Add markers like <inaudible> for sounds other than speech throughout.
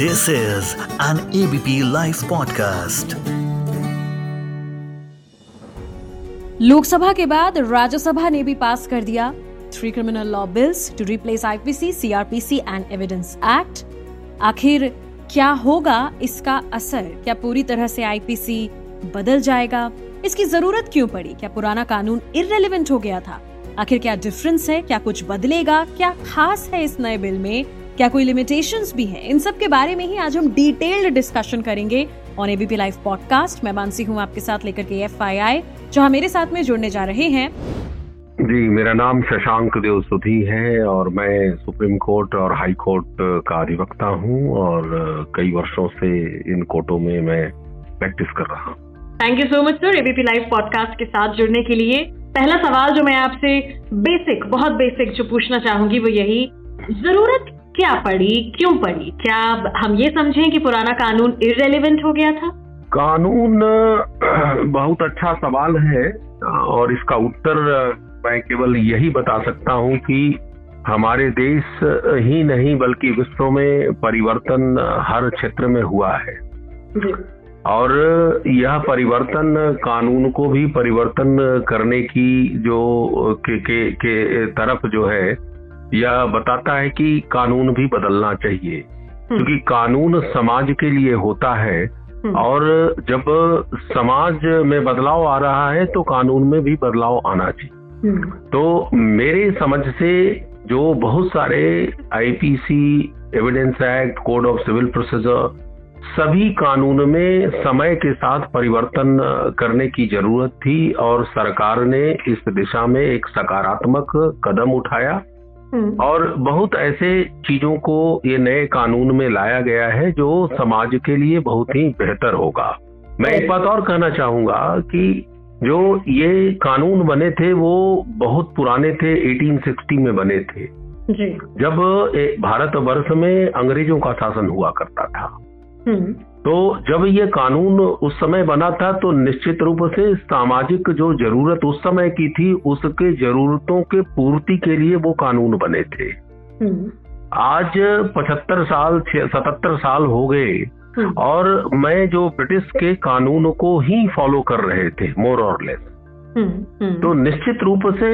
This is an ABP Life podcast. Lok Sabha के बाद राज्यसभा ने भी पास कर दिया। Three criminal law bills to replace IPC CrPC and evidence act आखिर क्या होगा? इसका असर क्या पूरी तरह से आईपीसी बदल जाएगा? इसकी ज़रूरत क्यों पड़ी? क्या पुराना कानून इरेलीवेंट हो गया था? आखिर क्या डिफरेंस है? क्या कुछ बदलेगा? क्या खास है इस नए बिल में? क्या कोई लिमिटेशंस भी हैं? इन सब के बारे में ही आज हम डिटेल्ड डिस्कशन करेंगे ऑन एबीपी लाइव पॉडकास्ट मैं मानसी हूँ आपके साथ लेकर के एफ़ आई आई जहाँ मेरे साथ में जुड़ने जा रहे हैं। जी मेरा नाम शशांक देव सुधी है और मैं सुप्रीम कोर्ट और हाई कोर्ट का अधिवक्ता हूँ और कई वर्षों से इन कोर्टों में मैं प्रैक्टिस कर रहा हूँ। Thank you so much sir ABP live podcast के साथ जुड़ने के लिए। पहला सवाल जो मैं आपसे बेसिक बहुत बेसिक जो पूछना चाहूँगी वो यही ज़रूरत क्या पड़ी क्यों पड़ी क्या हम ये समझें कि पुराना कानून इरेलीवेंट हो गया था? कानून <clears throat> बहुत अच्छा सवाल है और इसका उत्तर मैं केवल यही बता सकता हूँ कि हमारे देश ही नहीं बल्कि विश्व में परिवर्तन हर क्षेत्र में हुआ है। और यह परिवर्तन कानून को भी परिवर्तन करने की जो के के, के तरफ़ जो है यह बताता है कि कानून भी बदलना चाहिए। क्योंकि कानून समाज के लिए होता है और जब समाज में बदलाव आ रहा है तो कानून में भी बदलाव आना चाहिए। तो मेरे समझ से जो बहुत सारे IPC evidence act code of civil procedure सभी कानून में समय के साथ परिवर्तन करने की ज़रूरत थी और सरकार ने इस दिशा में एक सकारात्मक कदम उठाया। और बहुत ऐसे चीज़ों को ये नए कानून में लाया गया है जो समाज के लिए बहुत ही बेहतर होगा। मैं एक बात और कहना चाहूँगा कि जो ये कानून बने थे वो बहुत पुराने थे 1860 में बने थे। जी। जब भारत वर्ष में अंग्रेज़ों का शासन हुआ करता था तो जब ये कानून उस समय बना था तो निश्चित रूप से सामाजिक जो ज़रूरत उस समय की थी उसके जरूरतों के पूर्ति के लिए वो कानून बने थे। आज पचहत्तर साल सतहत्तर साल हो गए और मैं जो ब्रिटिश के कानून को ही फॉलो कर रहे थे मोर और लेस। तो निश्चित रूप से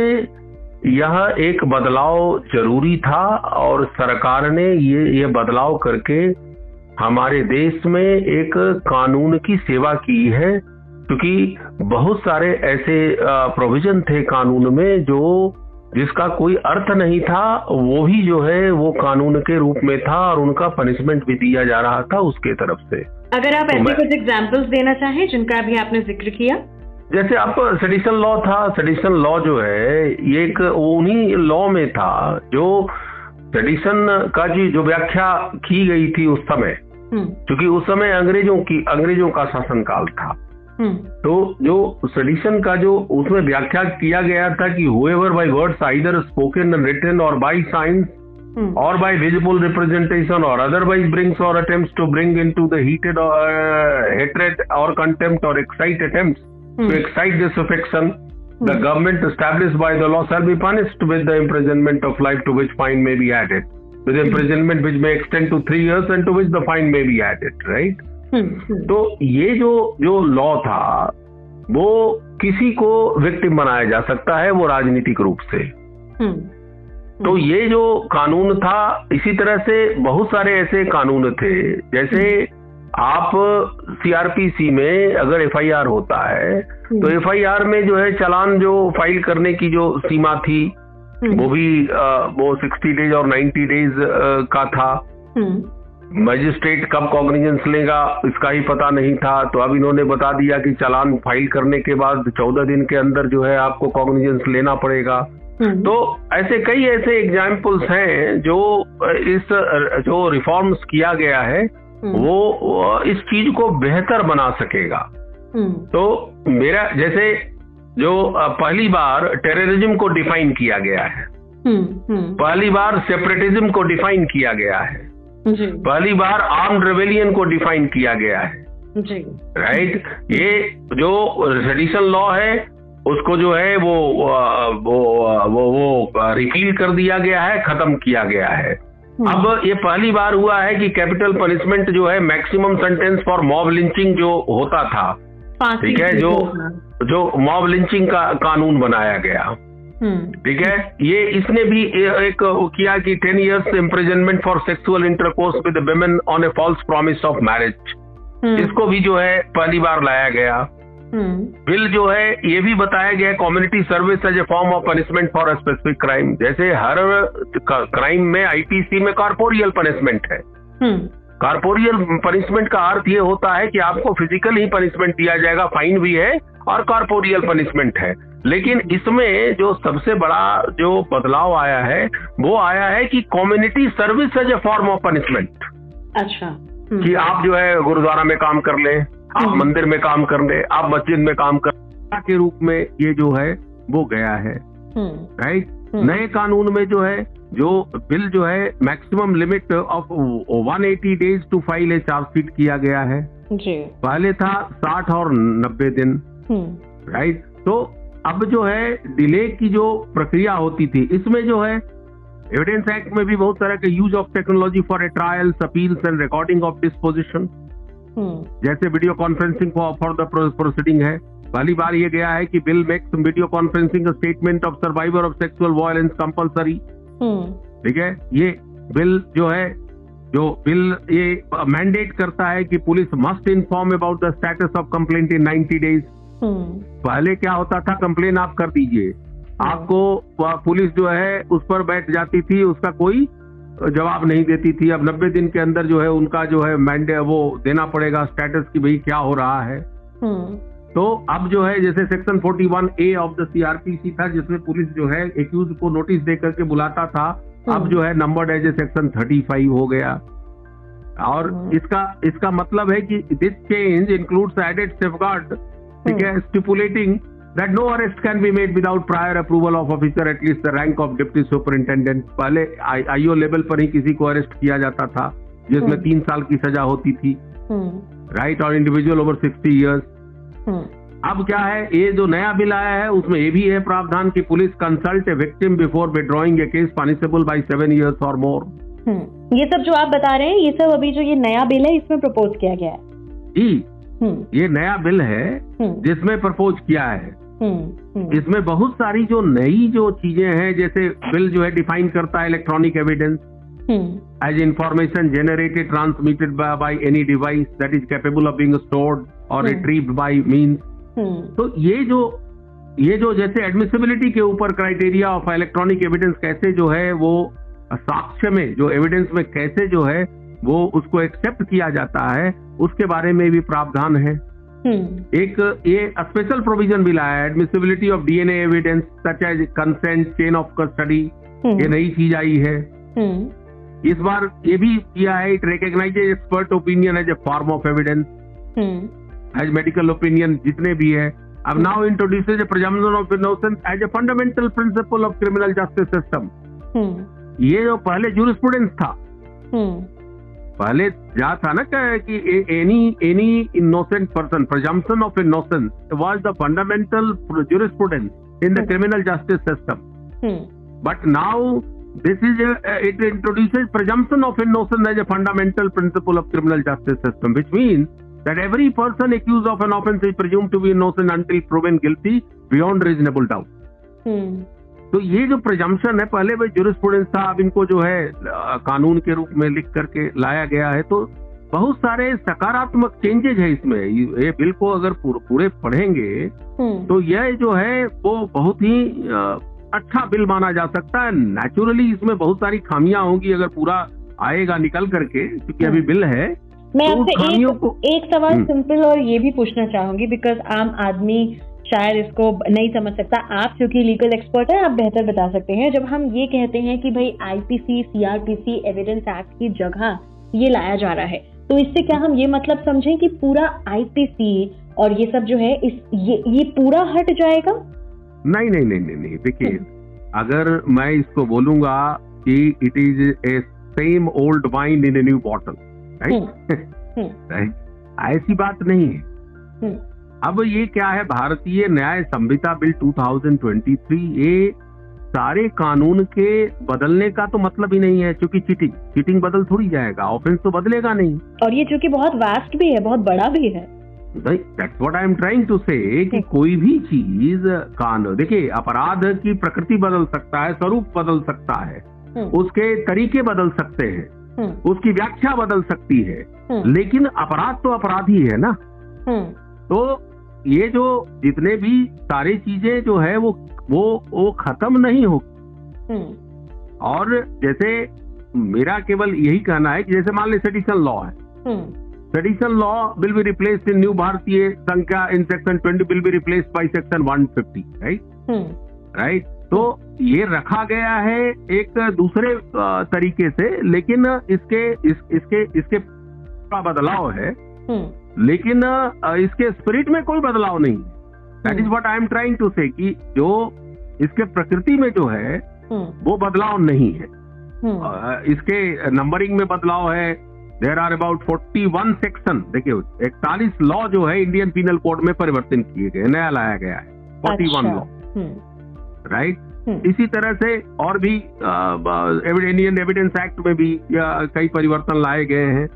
यह एक बदलाव ज़रूरी था और सरकार ने ये ये बदलाव करके हमारे देश में एक कानून की सेवा की है क्योंकि बहुत सारे ऐसे प्रोविज़न थे कानून में जो जिसका कोई अर्थ नहीं था वो भी जो है वो कानून के रूप में था और उनका पनिशमेंट भी दिया जा रहा था उसके तरफ़ से। अगर आप तो ऐसे कुछ एग्जाम्पल्स देना चाहें जिनका अभी आपने ज़िक्र किया? जैसे आप सडिशन लॉ था सडिशन लॉ जो है ये एक उन्हीं लॉ में था जो ट्रेडिशन का जी जो व्याख्या की गई थी उस समय हम्म। क्योंकि उस समय अंग्रेज़ों की अंग्रेज़ों का शासन काल था हम्म। तो जो ट्रेडिशन का जो उसमें व्याख्या किया गया था कि whoever by words either spoken written और बाय साइंस और बाय विजिबल रिप्रेजेंटेशन और अदरवाइज़ ब्रिंग्स और attempts to bring into हीटेड और और कंटेम्प्ट और excite attempt to excite disaffection The government established by the law shall be punished with the imprisonment of life to which fine may be added. With imprisonment which may extend to three years and to which the fine may be added, right? तो ये जो जो law था वो किसी को victim बनाया जा सकता है वो राजनीतिक रूप से तो ये जो कानून था इसी तरह से बहुत सारे ऐसे कानून थे जैसे आप सीआरपीसी में अगर एफआईआर होता है तो एफआईआर हम्म। में जो है चालान जो फ़ाइल करने की जो सीमा थी हम्म। वो भी आ, वो सिक्सटी डेज़ और नाइन्टी डेज़ का था मजिस्ट्रेट हम्म। कब कॉग्निजेंस लेगा इसका ही पता नहीं था तो अब इन्होंने बता दिया कि चालान फ़ाइल करने के बाद चौदह दिन के अंदर जो है आपको कॉग्निजेंस लेना पड़ेगा तो ऐसे कई ऐसे एग्जाम्पल्स हैं जो इस जो रिफॉर्म्स किया गया है हम्म। वो इस चीज़ को बेहतर बना सकेगा। हम्म। तो मेरा जैसे जो पहली बार टेररिज्म को डिफाइन किया गया है। हम्म, पहली बार सेपरेटिज्म को डिफाइन किया गया है। पहली बार आर्म रेवेलियन को डिफाइन किया गया है। राइट? ये जो ट्रेडिशनल लॉ है उसको जो है वो वो वो वो रिपील कर दिया गया है खत्म किया गया है। अब ये पहली बार हुआ है कि कैपिटल पनिशमेंट जो है maximum sentence for mob lynching जो होता था ठीक है जो जो मॉब लिंचिंग का कानून बनाया गया। हम्म। ठीक है ये इसने भी एक किया कि ten years imprisonment for sexual intercourse with women on a false promise of marriage इसको भी जो है पहली बार लाया गया। बिल हम्म। जो है ये भी बताया गया है community service as a form of punishment for a specific crime जैसे हर क्राइम में आईपीसी में कॉर्पोरियल पनिशमेंट है कॉर्पोरियल हम्म। पनिशमेंट का अर्थ ये होता है कि आपको फ़िज़िकल ही पनिशमेंट दिया जाएगा फाइन भी है और कॉर्पोरियल पनिशमेंट है लेकिन इसमें जो सबसे बड़ा जो बदलाव आया है वो आया है कि community service as a form of punishment अच्छा हम्म। कि आप जो है गुरुद्वारा में काम कर लें आप हम्म। मंदिर में काम कर आप मस्जिद में काम कर के रूप में ये जो है वो गया है। Right hmm. नए कानून में जो है जो बिल जो है maximum limit of 180 days to file a chargesheet किया गया है। जी। पहले था 60 और 90 दिन। Right hmm. तो अब जो है डिले की जो प्रक्रिया होती थी इसमें जो है एविडेंस एक्ट में भी बहुत तरह के use of technology for a trials appeals and recording of disposition जैसे video conferencing for the proceeding है। पहली बार ये गया है कि bill makes video conferencing statement of survivor of sexual violence compulsory ठीक है? ये बिल जो है जो बिल ये मैंडेट करता है कि police must inform about the status of complaint in 90 days पहले क्या होता था? कंप्लेन आप कर दीजिए। हम्म। आपको पुलिस जो है उस पर बैठ जाती थी उसका कोई जवाब नहीं देती थी अब नब्बे दिन के अंदर जो है उनका जो है मैंडे वो देना पड़ेगा स्टेटस की भाई क्या हो रहा है हम्म। तो अब जो है जैसे section 41 A of the CrPC था जिसमें पुलिस जो है एक्यूज को नोटिस दे करके बुलाता था अब हम्म। जो है नंबर एज ए सेक्शन 35 हो गया और हम्म। इसका इसका मतलब है कि this change includes added safeguard ठीक है stipulating that no arrest can be made without prior approval of officer at least the rank of deputy superintendent. पहले आईओ लेवल पर ही किसी को अरेस्ट किया जाता था जिसमें हम्म। तीन साल की सजा होती थी। राइट और इंडिविजुअल ओवर सिक्सटी इयर्स अब क्या है ये जो नया बिल आया है उसमें ये भी है प्रावधान की police consult a victim before withdrawing a case punishable by seven years और मोर ये सब जो आप बता रहे हैं ये सब अभी जो ये नया बिल है इसमें प्रपोज किया गया है। जी। हम्म। ये नया बिल है हम्म। जिसमें प्रपोज किया है। इसमें बहुत सारी जो नई जो चीज़ें हैं जैसे बिल जो है डिफाइन करता है electronic evidence as information generated transmitted by any device that is capable of being stored और रिट्रीव्ड बाय मींस तो ये जो ये जो जैसे एडमिसिबिलिटी के ऊपर क्राइटेरिया ऑफ़ इलेक्ट्रॉनिक एविडेंस कैसे जो है वो साक्ष्य में जो एविडेंस में कैसे जो है वो उसको एक्सेप्ट किया जाता है उसके बारे में भी प्रावधान है। हम्म। एक ये स्पेशल प्रोविज़न भी लाया है admissibility of DNA evidence such as consent chain of custody ये नई चीज़ आई है। हम्म। इस बार ये भी किया है it recognise expert opinion as a form of evidence as medical opinion जितने भी है। अब now introduces a presumption of innocence as a fundamental principle of criminal justice system ये जो पहले जूरिस्प्रूडेंस था हम्म। पहले जा था ना क्या है कि any any innocent person presumption of innocence was the fundamental jurisprudence in the criminal justice system but now this is it introduce presumption of innocence as a fundamental principle of criminal justice system which means that every person accuse of an offence is presume to be innocent until proven guilty beyond reasonable doubt तो ये जो प्रजम्पन है पहले भाई jurisprudence था अब इनको जो है कानून के रूप में लिख करके लाया गया है। तो बहुत सारे सकारात्मक चेंजेज है इसमें। ये बिल को अगर पूरे पढ़ेंगे हम्म। तो यह जो है वो बहुत ही अच्छा बिल माना जा सकता है। नेचुरली इसमें बहुत सारी खामियाँ होंगी अगर पूरा आएगा निकल करके क्योंकि अभी बिल है। मैं तो आपसे एक, एक सवाल सिंपल हम्म। और ये भी पूछना चाहूँगी बिकॉज़ आम आदमी शायद इसको नहीं समझ सकता। आप क्योंकि लीगल एक्सपर्ट है आप बेहतर बता सकते हैं। जब हम ये कहते हैं कि भाई आईपीसी सीआरपीसी एविडेंस एक्ट की जगह ये लाया जा रहा है तो इससे क्या हम ये मतलब समझें कि पूरा आईपीसी और ये सब जो है इस ये ये पूरा हट जाएगा? नहीं नहीं नहीं नहीं, नहीं। देखिए। अगर मैं इसको बोलूँगा कि it is a same old wine in a new bottle right ऐसी बात नहीं है। हम्म। अब ये क्या है भारतीय न्याय संहिता बिल 2023 ये सारे कानून के बदलने का तो मतलब ही नहीं है क्योंकि चीटिंग चीटिंग बदल थोड़ी जाएगा ऑफेंस तो बदलेगा नहीं और ये चूँकि बहुत वास्ट भी है बहुत बड़ा भी है that's what I am trying to say कि हम्म। कोई भी चीज़ कानून देखिए अपराध की प्रकृति बदल सकता है स्वरूप बदल सकता है हम्म। उसके तरीके बदल सकते हैं हम्म। उसकी व्याख्या बदल सकती है लेकिन अपराध तो अपराध ही है ना तो ये जो जितने भी सारी चीज़ें जो है वो वो वो खत्म नहीं हो। और जैसे मेरा केवल यही कहना है कि जैसे मान ली सेडिशन लॉ है। Sedition law will be replaced in new Bharatiya संख्या in section twenty will be replaced by section one fifty right right तो ये रखा गया है एक दूसरे तरीके से लेकिन इसके इस, इसके इसके बदलाव है। हम्म। लेकिन इसके स्पिरिट में कोई बदलाव नहीं that is what I am trying to say कि जो इसके प्रकृति में जो है हम्म। वो बदलाव नहीं है। हम्म। इसके नंबरिंग में बदलाव है। There are about forty one section देखिए इकतालीस लॉ जो है इंडियन पीनल कोड में परिवर्तन किए गए नया लाया गया है। फोर्टी वन लॉ राइट इसी तरह से और भी इंडियन एविडेंस एक्ट में भी कई परिवर्तन लाए गए हैं।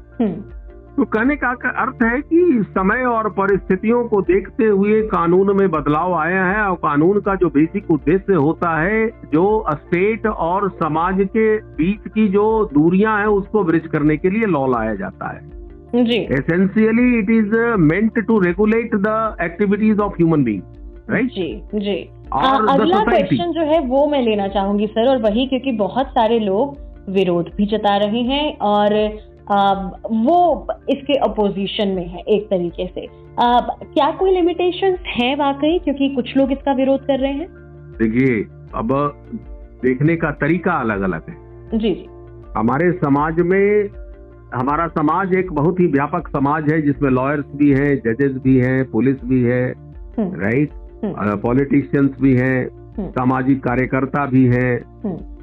तो कहने का अर्थ है कि समय और परिस्थितियों को देखते हुए कानून में बदलाव आया है और कानून का जो बेसिक उद्देश्य होता है जो स्टेट और समाज के बीच की जो दूरियाँ हैं उसको ब्रिज करने के लिए लॉ लाया जाता है। जी। Essentially it is meant to regulate the activities of human being right जी जी। और अगला क्वेश्चन जो है वो मैं लेना चाहूँगी सर और वही क्योंकि बहुत सारे लोग विरोध भी जता रहे हैं और वो इसके अपोजिशन में है एक तरीके से। क्या कोई लिमिटेशन है वाकई? क्योंकि कुछ लोग इसका विरोध कर रहे हैं। देखिए अब देखने का तरीका अलग अलग है। जी जी। हमारे समाज में हमारा समाज एक बहुत ही व्यापक समाज है जिसमें लॉयर्स भी हैं जजेस भी हैं पुलिस भी है राइट हम्म। पॉलिटिशियंस हम्म। भी हैं हम्म। सामाजिक कार्यकर्ता भी हैं।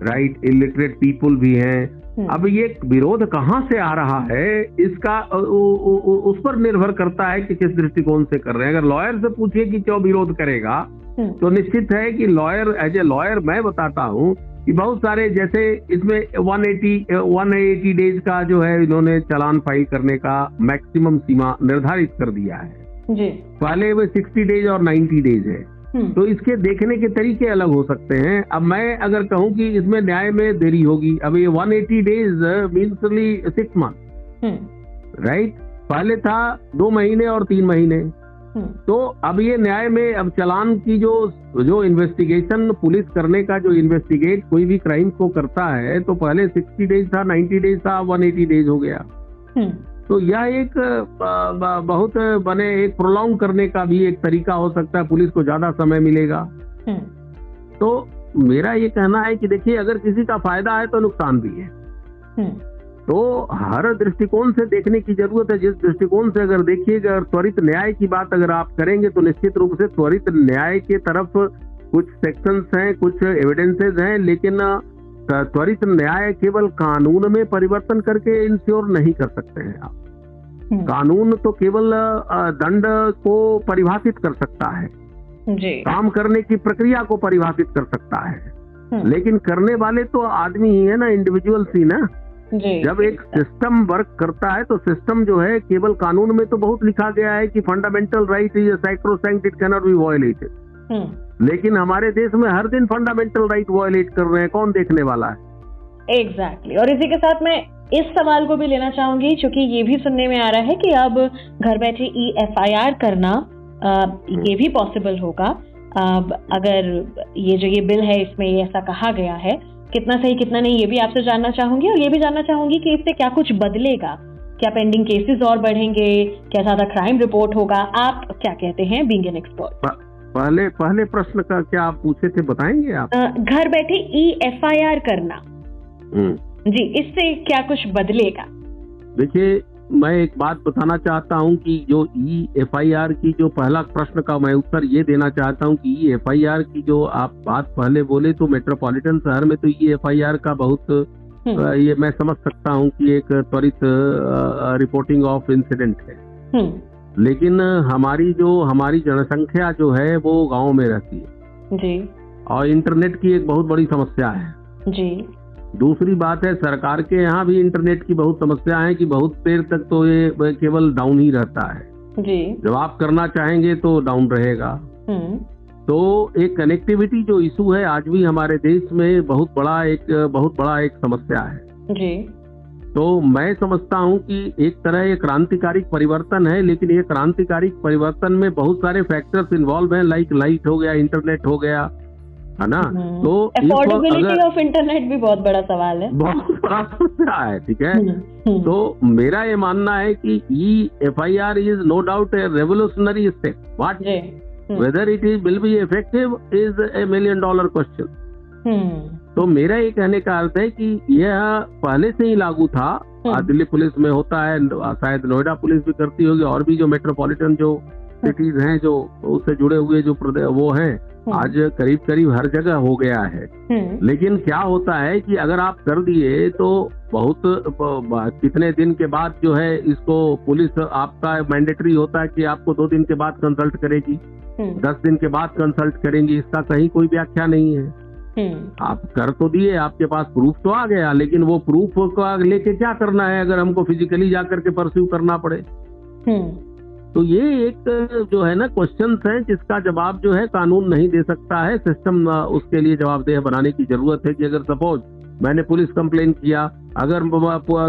राइट इलिटरेट पीपुल भी हैं हम्म। अब ये विरोध कहाँ से आ रहा है इसका उ, उ, उ, उस पर निर्भर करता है कि किस दृष्टिकोण से कर रहे हैं अगर लॉयर से पूछिए कि क्यों विरोध करेगा हम्म। तो निश्चित है कि लॉयर एज ए लॉयर मैं बताता हूँ कि बहुत सारे जैसे इसमें 180 180 डेज़ का जो है इन्होंने चलान फ़ाइल करने का मैक्सिमम सीमा निर्धारित कर दिया है जी पहले वो 60 डेज़ और 90 डेज़ है। तो इसके देखने के तरीके अलग हो सकते हैं। अब मैं अगर कहूँ कि इसमें न्याय में देरी होगी अब ये 180 days means six month right पहले था दो महीने और तीन महीने। हम्म। तो अब ये न्याय में अब चलान की जो जो इन्वेस्टिगेशन पुलिस करने का जो इन्वेस्टिगेट कोई भी क्राइम को करता है तो पहले 60 डेज़ था 90 डेज़ था 180 डेज़ हो गया। हम्म। तो यह एक बहुत बने एक प्रोलॉन्ग करने का भी एक तरीका हो सकता है पुलिस को ज़्यादा समय मिलेगा हम्म। तो मेरा ये कहना है कि देखिए अगर किसी का फ़ायदा है तो नुकसान भी है हम्म। तो हर दृष्टिकोण से देखने की ज़रूरत है जिस दृष्टिकोण से अगर देखिएगा अगर त्वरित न्याय की बात अगर आप करेंगे तो निश्चित रूप से त्वरित न्याय के तरफ़ कुछ सेक्शंस हैं कुछ एविडेंसेस हैं लेकिन त्वरित न्याय केवल कानून में परिवर्तन करके इंश्योर नहीं कर सकते हैं आप। हम्म। कानून तो केवल दंड को परिभाषित कर सकता है। जी। काम करने की प्रक्रिया को परिभाषित कर सकता है। हम्म। लेकिन करने वाले तो आदमी ही है ना इंडिविजुअल ही ना। जी, जब एक सिस्टम वर्क करता है तो सिस्टम जो है केवल कानून में तो बहुत लिखा गया है कि fundamental right is sacrosanct it cannot be violated लेकिन हमारे देश में हर दिन फंडामेंटल राइट वॉयलेट कर रहे हैं कौन देखने वाला है? Exactly exactly. और इसी के साथ मैं इस सवाल को भी लेना चाहूँगी क्योंकि ये भी सुनने में आ रहा है कि अब घर बैठे ई एफ़ आई आर करना आ, ये भी पॉसिबल होगा। अब अगर ये जो ये बिल है इसमें ये ऐसा कहा गया है कितना सही कितना नहीं ये भी आपसे जानना चाहूँगी। और ये भी जानना चाहूँगी कि इससे क्या कुछ बदलेगा? क्या पेंडिंग केसेस और बढ़ेंगे? क्या ज़्यादा क्राइम रिपोर्ट होगा? आप क्या कहते हैं? बींग एन एक्सपर्ट पहले पहले प्रश्न का क्या आप पूछे थे बताएँगे आप घर बैठे ई एफ़ आई आर करना हम्म। जी इससे क्या कुछ बदलेगा देखिए मैं एक बात बताना चाहता हूँ कि जो ई एफ़ आई आर की जो पहला प्रश्न का मैं उत्तर ये देना चाहता हूँ कि ई एफ़ आई आर की जो आप बात पहले बोले तो मेट्रोपॉलिटन शहर में तो ई एफ़ आई आर का बहुत हम्म। ये मैं समझ सकता हूँ कि एक त्वरित रिपोर्टिंग ऑफ़ इंसिडेंट है हम्म। लेकिन हमारी जो हमारी जनसंख्या जो है वो गाँव में रहती है। जी। और इंटरनेट की एक बहुत बड़ी समस्या है। जी। दूसरी बात है सरकार के यहाँ भी इंटरनेट की बहुत समस्या है कि बहुत देर तक तो ये केवल डाउन ही रहता है। जी। जब आप करना चाहेंगे तो डाउन रहेगा। हम्म। तो एक कनेक्टिविटी जो इशू है आज भी हमारे देश में बहुत बड़ा एक बहुत बड़ा एक समस्या है। जी। तो मैं समझता हूँ कि एक तरह ये क्रांतिकारी परिवर्तन है लेकिन ये क्रांतिकारी परिवर्तन में बहुत सारे फैक्टर्स इन्वॉल्व हैं लाइक लाइट हो गया इंटरनेट हो गया है ना? हम्म। तो अफोर्डेबिलिटी ऑफ़ इंटरनेट भी बहुत बड़ा सवाल है। बहुत बड़ा समस्या है ठीक है? हम्म, हम्म, तो मेरा ये मानना है कि E F I R is no doubt a revolutionary step what whether it is will be effective is a million dollar question तो मेरा ये कहने का अर्थ है कि यह पहले से ही लागू था। आज दिल्ली पुलिस में होता है शायद नोएडा पुलिस भी करती होगी और भी जो मेट्रोपॉलिटन जो सिटीज़ हैं जो उससे जुड़े हुए जो वो हैं हम्म, आज करीब करीब हर जगह हो गया है। लेकिन क्या होता है कि अगर आप कर दिए तो बहुत कितने दिन के बाद जो है इसको पुलिस आपका मैंडेटरी होता है कि आपको दो दिन के बाद कंसल्ट करेगी। दस दिन के बाद कंसल्ट करेंगी इसका कहीं कोई व्याख्या नहीं है। आप कर तो दिए आपके पास प्रूफ तो आ गया लेकिन वो प्रूफ का लेके क्या करना है अगर हमको फिजिकली जाकर के परस्यू करना पड़े? हम्म, तो ये एक जो है ना क्वेश्चन है जिसका जवाब जो है कानून नहीं दे सकता है। सिस्टम उसके लिए जवाबदेह बनाने की ज़रूरत है कि अगर सपोज़ मैंने पुलिस कंप्लेन किया अगर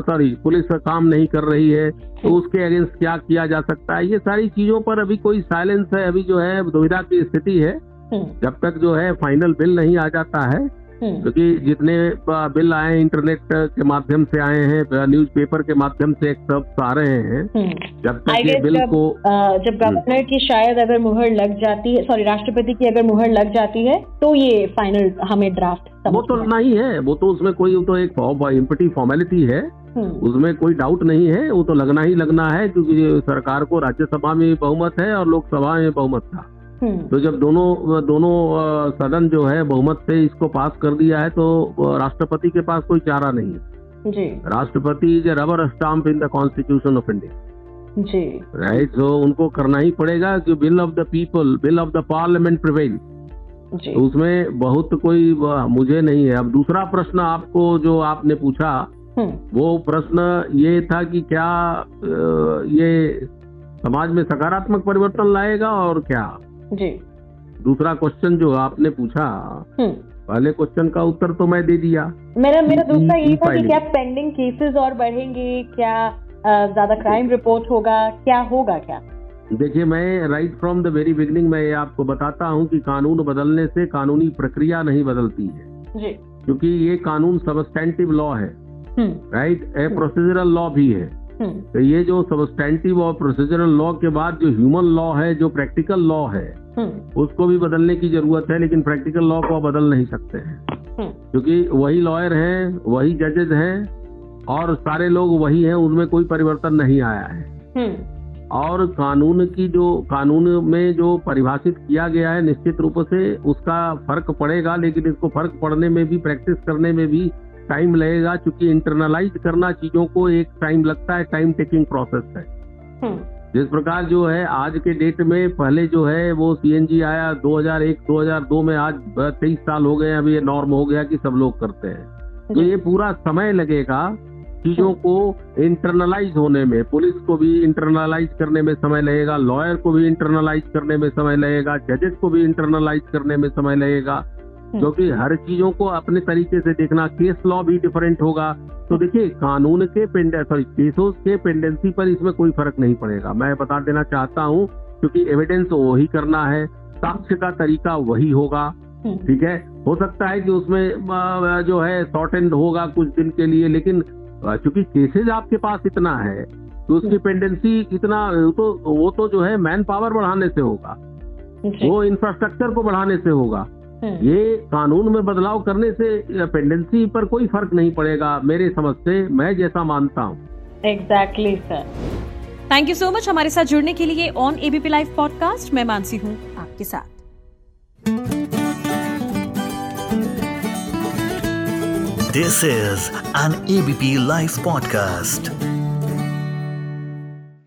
सॉरी पुलिस काम नहीं कर रही है तो उसके अगेंस्ट क्या किया जा सकता है? ये सारी चीज़ों पर अभी कोई साइलेंस है अभी जो है दुविधा की स्थिति है। हम्म, जब तक जो है फाइनल बिल नहीं आ जाता है हम्म, क्योंकि जितने बिल आए इंटरनेट के माध्यम से आए हैं न्यूज़पेपर के माध्यम से एक सब आ रहे हैं हम्म। जब तक ये बिल जब, को जब गवर्नर की शायद अगर मुहर लग जाती है सॉरी राष्ट्रपति की अगर मुहर लग जाती है तो ये फाइनल हमें ड्राफ्ट वो तो नहीं है वो तो उसमें कोई तो एक इम्पटी फॉर्मेलिटी है उसमें कोई डाउट नहीं है वो तो लगना ही लगना है क्योंकि सरकार को राज्यसभा में बहुमत है और लोकसभा में बहुमत था। तो जब दोनों दोनों सदन जो है बहुमत से इसको पास कर दिया है तो राष्ट्रपति के पास कोई चारा नहीं है। राष्ट्रपति is a rubber stamp in the constitution of India. Ji. Right right, तो उनको करना ही पड़ेगा कि bill of the people bill of the parliament prevail. तो उसमें बहुत कोई मुझे नहीं है। अब दूसरा प्रश्न आपको जो आपने पूछा हम्म, वो प्रश्न ये था कि क्या ये समाज में सकारात्मक परिवर्तन लाएगा और क्या? जी। दूसरा क्वेश्चन जो आपने पूछा हम्म। पहले क्वेश्चन का उत्तर तो मैं दे दिया। मेरा मेरा दूसरा यही था कि क्या पेंडिंग केसेस और बढ़ेंगे क्या ज़्यादा क्राइम रिपोर्ट होगा क्या होगा क्या? देखिए मैं right from the very beginning में आपको बताता हूँ कि कानून बदलने से कानूनी प्रक्रिया नहीं बदलती है। जी। क्योंकि ये कानून सबस्टेंटिव लॉ है। राइट ए प्रोसीजरल लॉ भी है। तो ये जो सबस्टेंटिव और प्रोसीजरल लॉ के बाद जो ह्यूमन लॉ है जो प्रैक्टिकल लॉ है हम्म। उसको भी बदलने की ज़रूरत है लेकिन प्रैक्टिकल लॉ को बदल नहीं सकते हैं। हम्म। क्योंकि वही लॉयर हैं वही जजेज हैं और सारे लोग वही हैं उनमें कोई परिवर्तन नहीं आया है। हम्म। और कानून की जो कानून में जो परिभाषित किया गया है निश्चित रूप से उसका फ़र्क पड़ेगा लेकिन इसको फ़र्क पड़ने में भी प्रैक्टिस करने में भी टाइम लगेगा क्योंकि इंटरनलाइज करना चीज़ों को एक टाइम लगता है टाइम टेकिंग प्रोसेस है। हम्म। जिस प्रकार जो है आज के डेट में पहले जो है वो सीएनजी आया 2001 2002 में आज तेईस साल हो गए अभी ये नॉर्म हो गया कि सब लोग करते हैं। तो ये पूरा समय लगेगा चीज़ों को इंटरनलाइज होने में। पुलिस को भी इंटरनलाइज करने में समय लगेगा लॉयर को भी इंटरनलाइज करने में समय लगेगा जजेस को भी इंटरनलाइज करने में समय लगेगा। क्योंकि हर चीज़ों को अपने तरीके से देखना केस लॉ भी डिफरेंट होगा। तो देखिए कानून के पेंडे सॉरी केसों के पेंडेंसी पर इसमें कोई फ़र्क नहीं पड़ेगा। मैं बता देना चाहता हूँ क्योंकि एविडेंस वही करना है साक्ष्य का तरीका वही होगा। हम्म। ठीक है? हो सकता है कि उसमें जो है शॉर्ट एंड होगा कुछ दिन के लिए लेकिन चूँकि केसेज आपके पास इतना है तो उसकी पेंडेंसी इतना वो तो वो तो जो है मैन पावर बढ़ाने से होगा। वो इंफ्रास्ट्रक्चर को बढ़ाने से होगा। हम्म ये कानून में बदलाव करने से पेंडेंसी पर कोई फ़र्क नहीं पड़ेगा मेरे समझ से मैं जैसा मानता हूँ। Exactly sir thank you so much हमारे साथ जुड़ने के लिए ऑन एबीपी लाइव पॉडकास्ट मैं मानसी हूँ आपके साथ। This is an ABP live podcast.